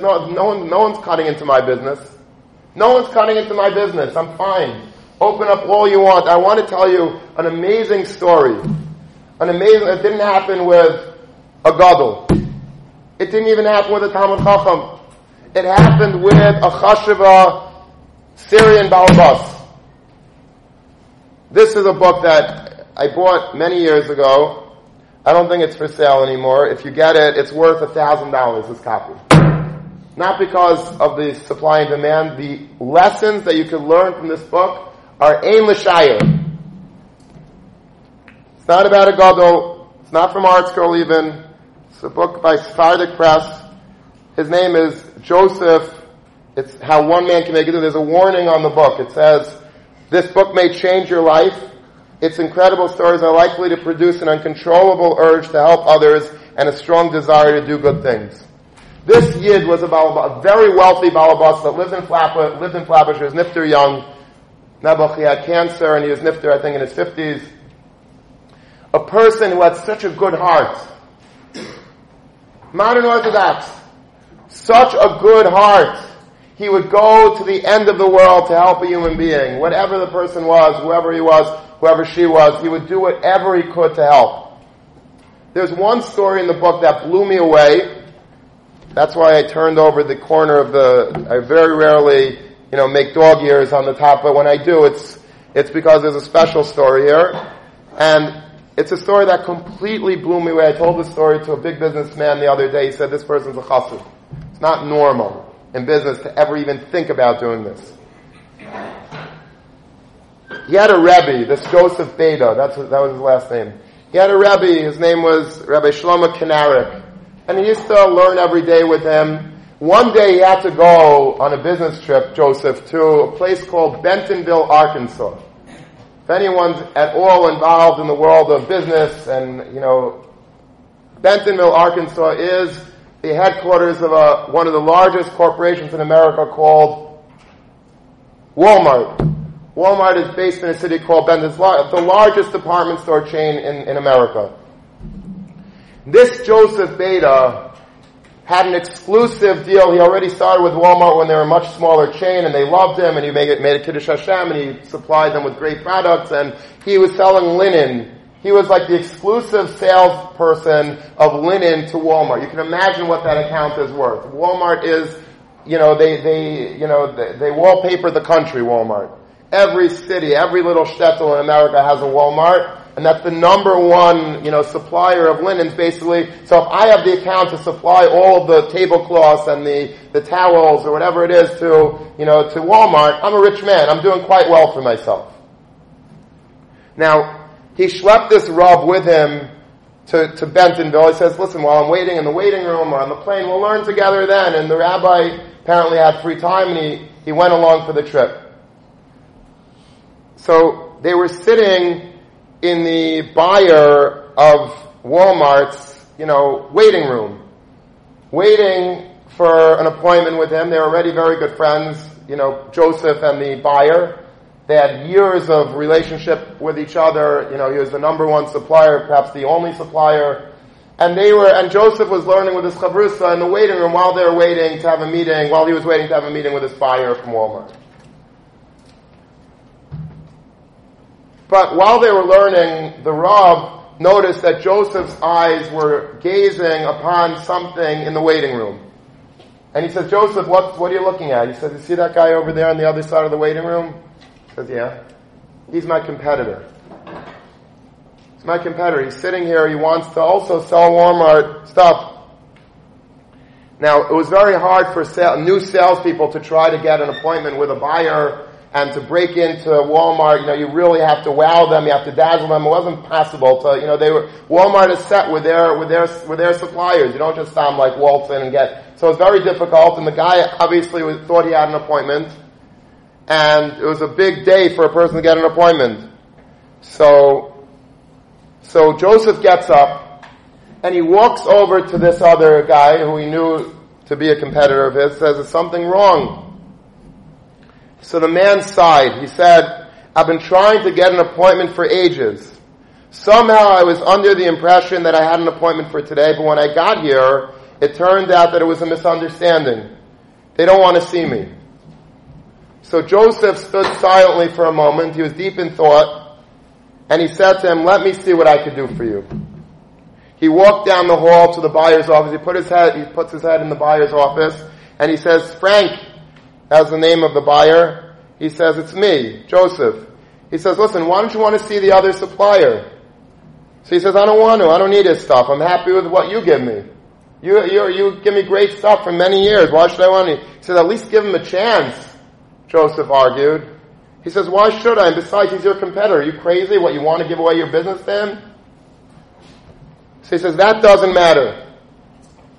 no, no one, no one's cutting into my business. No one's cutting into my business. I'm fine. Open up all you want. I want to tell you an amazing story an amazing, it didn't happen with a gadol. It didn't even happen with a Talmud Chacham. It happened with a Chashiva Syrian Balabas. This is a book that I bought many years ago. I don't think it's for sale anymore. If you get it, it's worth a thousand dollars, this copy. Not because of the supply and demand. The lessons that you can learn from this book are L'Shayir. It's not about a gadol. It's not from ArtScroll even. It's a book by Sephardic Press. His name is Joseph. It's how one man can make it. There's a warning on the book. It says, this book may change your life. Its incredible stories are likely to produce an uncontrollable urge to help others and a strong desire to do good things. This Yid was a, a very wealthy balabas that lived in Flappa, lived in Flatbush. He was nifter young. Nebuch, he had cancer and he was nifter, I think, in his 50s a person who had such a good heart. Modern Orthodox, such a good heart. He would go to the end of the world to help a human being, whatever the person was, whoever he was, whoever she was, he would do whatever he could to help. There's one story in the book that blew me away. That's why I turned over the corner of the, I very rarely, you know, make dog ears on the top, but when I do, it's, it's because there's a special story here. And it's a story that completely blew me away. I told this story to a big businessman the other day. He said, this person's a chassid. It's not normal in business to ever even think about doing this. He had a Rebbe, this Joseph Beda, that's that was his last name. He had a Rebbe, his name was Rabbi Shlomo Kanarik. And he used to learn every day with him. One day he had to go on a business trip, Joseph, to a place called Bentonville, Arkansas. If anyone's at all involved in the world of business and, you know, Bentonville, Arkansas is the headquarters of a, one of the largest corporations in America called Walmart. Walmart is based in a city called Bentonville, the largest department store chain in, in America. This Joseph Beta had an exclusive deal. He already started with Walmart when they were a much smaller chain and they loved him and he made it, made a Kiddush Hashem and he supplied them with great products and he was selling linen. He was like the exclusive salesperson of linen to Walmart. You can imagine what that account is worth. Walmart is, you know, they, they, you know, they, they wallpaper the country, Walmart. Every city, every little shtetl in America has a Walmart and that's the number one, you know, supplier of linens basically. So if I have the account to supply all of the tablecloths and the, the towels or whatever it is to, you know, to Walmart, I'm a rich man. I'm doing quite well for myself. Now, he schlepped this Rav with him to, to Bentonville. He says, listen, while I'm waiting in the waiting room or on the plane, we'll learn together then. And the rabbi apparently had free time and he, he went along for the trip. So they were sitting in the buyer of Walmart's, you know, waiting room, waiting for an appointment with him. They were already very good friends, you know, Joseph and the buyer. They had years of relationship with each other. You know, he was the number one supplier, perhaps the only supplier. And they were, and Joseph was learning with his chavrusa in the waiting room while they were waiting to have a meeting, while he was waiting to have a meeting with his buyer from Walmart. But while they were learning, the Rav noticed that Joseph's eyes were gazing upon something in the waiting room. And he says, Joseph, what, what are you looking at? He says, you see that guy over there on the other side of the waiting room? He says, yeah. He's my competitor. He's my competitor. He's sitting here. He wants to also sell Walmart stuff. Now, it was very hard for sale, new salespeople to try to get an appointment with a buyer and to break into Walmart. You know, you really have to wow them. You have to dazzle them. It wasn't possible to, you know, they were, Walmart is set with their, with their, with their suppliers. You don't just sound like waltz in and get, so it's very difficult. And the guy obviously thought he had an appointment and it was a big day for a person to get an appointment. So, so Joseph gets up and he walks over to this other guy who he knew to be a competitor of his, says, there's something wrong. So the man sighed. He said, I've been trying to get an appointment for ages. Somehow I was under the impression that I had an appointment for today, but when I got here, it turned out that it was a misunderstanding. They don't want to see me. So Joseph stood silently for a moment. He was deep in thought. And he said to him, let me see what I can do for you. He walked down the hall to the buyer's office. He put his head, he puts his head in the buyer's office and he says, Frank, as the name of the buyer, he says, it's me, Joseph. He says, listen, why don't you want to see the other supplier? So he says, I don't want to. I don't need his stuff. I'm happy with what you give me. You, you, you give me great stuff for many years. Why should I want to? He says, at least give him a chance. Joseph argued. He says, why should I? And besides, he's your competitor. Are you crazy? What, you want to give away your business to him? So he says, that doesn't matter.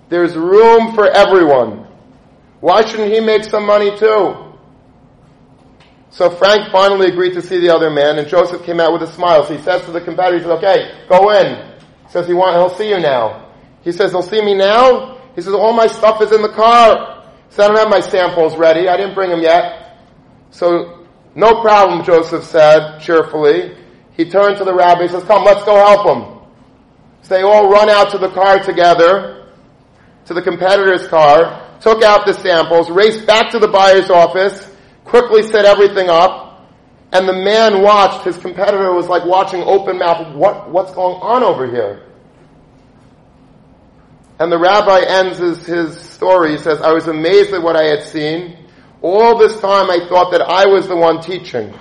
There's room for everyone. Why shouldn't he make some money too? So Frank finally agreed to see the other man, and Joseph came out with a smile. So he says to the competitor, he says, okay, go in. He says, he want, he'll see you now. He says, he'll see me now? He says, all my stuff is in the car. He says, I don't have my samples ready. I didn't bring them yet. So, no problem, Joseph said cheerfully. He turned to the rabbi and says, come, let's go help him. So they all run out to the car together, to the competitor's car, took out the samples, raced back to the buyer's office, quickly set everything up, and the man watched, his competitor was like watching open mouth, what, what's going on over here? And the rabbi ends his, his story, he says, I was amazed at what I had seen, all this time I thought that I was the one teaching.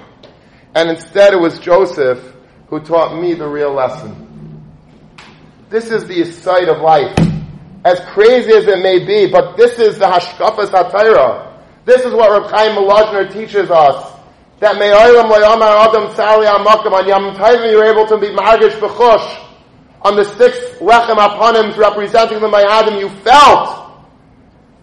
And instead it was Joseph who taught me the real lesson. This is the sight of life. As crazy as it may be, but this is the Hashkafas HaTorah. This is what Reb Chaim Melodner teaches us. That Me'olam Lo'yamar Adam Sali Amakam on Yom Tovim you're able to be Margish B'chosh. On the sixth Lechem Aponim representing the Mayadim you felt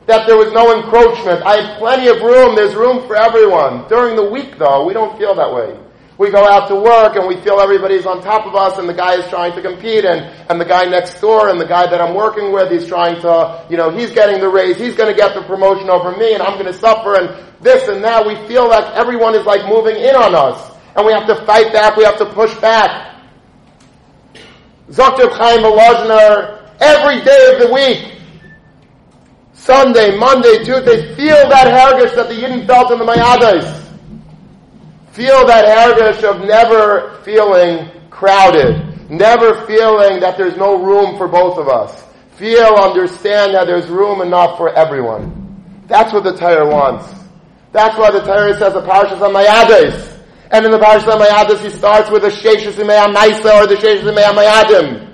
that there was no encroachment. I have plenty of room. There's room for everyone. During the week, though, we don't feel that way. We go out to work and we feel everybody's on top of us and the guy is trying to compete and, and the guy next door and the guy that I'm working with, he's trying to, you know, he's getting the raise, he's gonna get the promotion over me and I'm gonna suffer and this and that. We feel like everyone is like moving in on us and we have to fight back, we have to push back. Dr. Chaim Melozner, every day of the week, Sunday, Monday, Tuesday, feel that hergish that the Yidden felt in the Mayadas. Feel that hergish of never feeling crowded, never feeling that there's no room for both of us. Feel, understand that there's room enough for everyone. That's what the Torah wants. That's why the Torah says the Parashas on Mayades. And in the Parashas on Mayades, he starts with the Sheshis Maisa or the Sheshis Mayadim.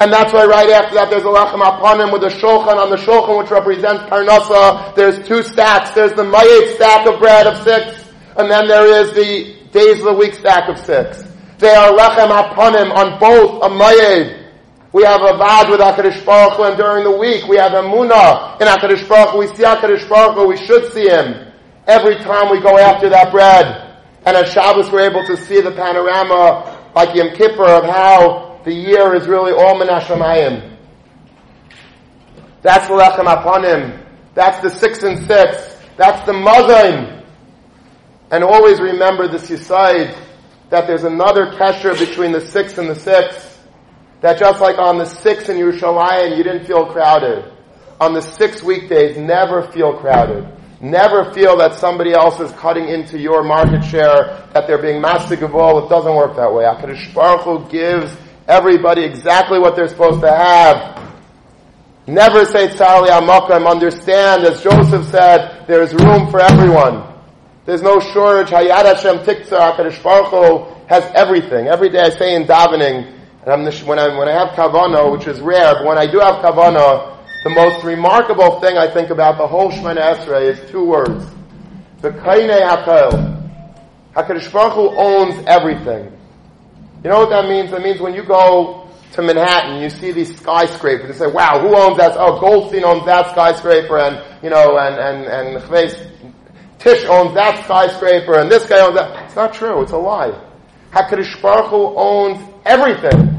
And that's why right after that there's a lachem him with a shulchan on the shulchan which represents parnasa. There's two stacks. There's the mayet stack of bread of six, and then there is the days of the week stack of six. They are lechem aponim on both a mayed. We have a vad with HaKadosh Baruch Hu, and during the week we have a munah in HaKadosh Baruch Hu. We see HaKadosh Baruch Hu, we should see Him. Every time we go after that bread. And at Shabbos we're able to see the panorama, like Yom Kippur, of how the year is really all Menashamayim. That's the Lechem Aponim. That's the six and six. That's the Mazim. And always remember this Yisaid, that there's another kesher between the six and the six. That just like on the six in Yerushalayim, you didn't feel crowded. On the six weekdays, never feel crowded. Never feel that somebody else is cutting into your market share, that they're being all. It doesn't work that way. HaKadosh Baruch Hu gives everybody exactly what they're supposed to have. Never say tzarli amakam. Understand, as Joseph said, there is room for everyone. There's no shortage. Hayad Hashem tiktzah. Baruch Hu has everything. Every day I say in davening, and I'm, when, I, when I have kavana, which is rare, but when I do have kavana, the most remarkable thing I think about the whole Shemoneh Esrei is two words. The Kaine HaKail. HaKadosh Baruch Hu owns everything. You know what that means? That means when you go to Manhattan, you see these skyscrapers, you say, wow, who owns that? Oh, Goldstein owns that skyscraper, and, you know, and, and, and Tish owns that skyscraper, and this guy owns that. It's not true. It's a lie. HaKadosh Baruch Hu owns everything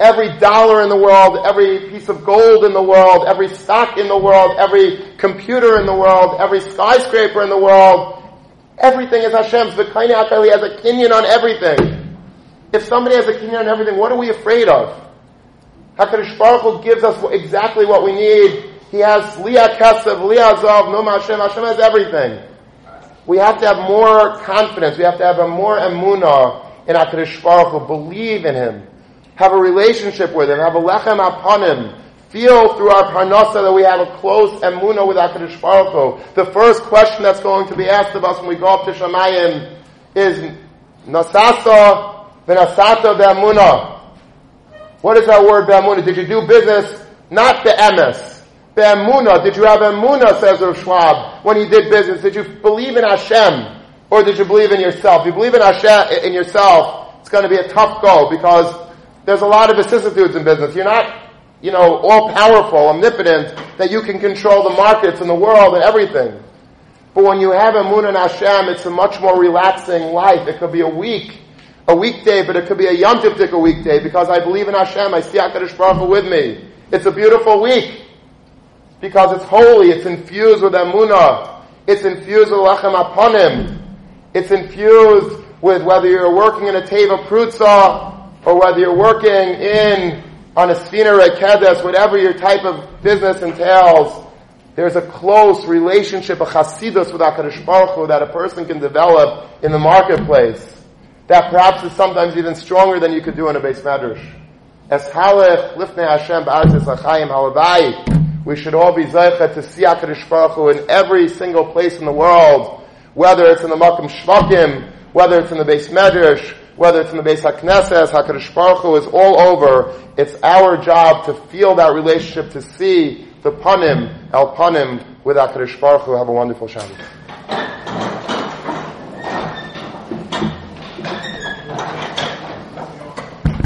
every dollar in the world, every piece of gold in the world, every stock in the world, every computer in the world, every skyscraper in the world. Everything is Hashem's. The Kaini Akali has a kinyan on everything. If somebody has a kinyan on everything, what are we afraid of? HaKadosh Baruch Hu gives us exactly what we need. He has Liya Kesev, Liya Zav, No Hashem. Hashem has everything. We have to have more confidence. We have to have a more emunah in HaKadosh Baruch Hu. Believe in Him have a relationship with Him, have a lechem upon Him, feel through our parnasa that we have a close emuna with HaKadosh Baruch Hu. The first question that's going to be asked of us when we go up to Shemayim is, Nasasa v'nasata be'emuna. What is that word be'emuna? Did you do business? Not be'emes. Did you have emuna, says Rav Schwab, when you did business? Did you believe in Hashem? Or did you believe in yourself? If you believe in Hashem, in yourself, it's going to be a tough go because there's a lot of vicissitudes in business. You're not, you know, all powerful, omnipotent, that you can control the markets and the world and everything. But when you have a moon and Hashem, it's a much more relaxing life. It could be a week, a weekday, but it could be a Yom a weekday because I believe in Hashem. I see HaKadosh Baruch Hu with me. It's a beautiful week because it's holy. It's infused with Emunah. It's infused with Lechem Aponim. It's infused with whether you're working in a Teva Prutza or whether you're working in on a Sfina Rekedes, whatever your type of business entails, there's a close relationship, a chasidus with HaKadosh Baruch Hu that a person can develop in the marketplace. That perhaps is sometimes even stronger than you could do in a base medrash. As halech lifnei Hashem ba'arzis achayim halavai, we should all be zeichet to see HaKadosh Baruch Hu in every single place in the world, whether it's in the Makam Shvakim, whether it's in the base medrash, whether it's in the Beis HaKnesses, HaKadosh Baruch Hu is all over. It's our job to feel that relationship, to see the panim, el panim, with HaKadosh Baruch Hu. Have a wonderful Shabbos.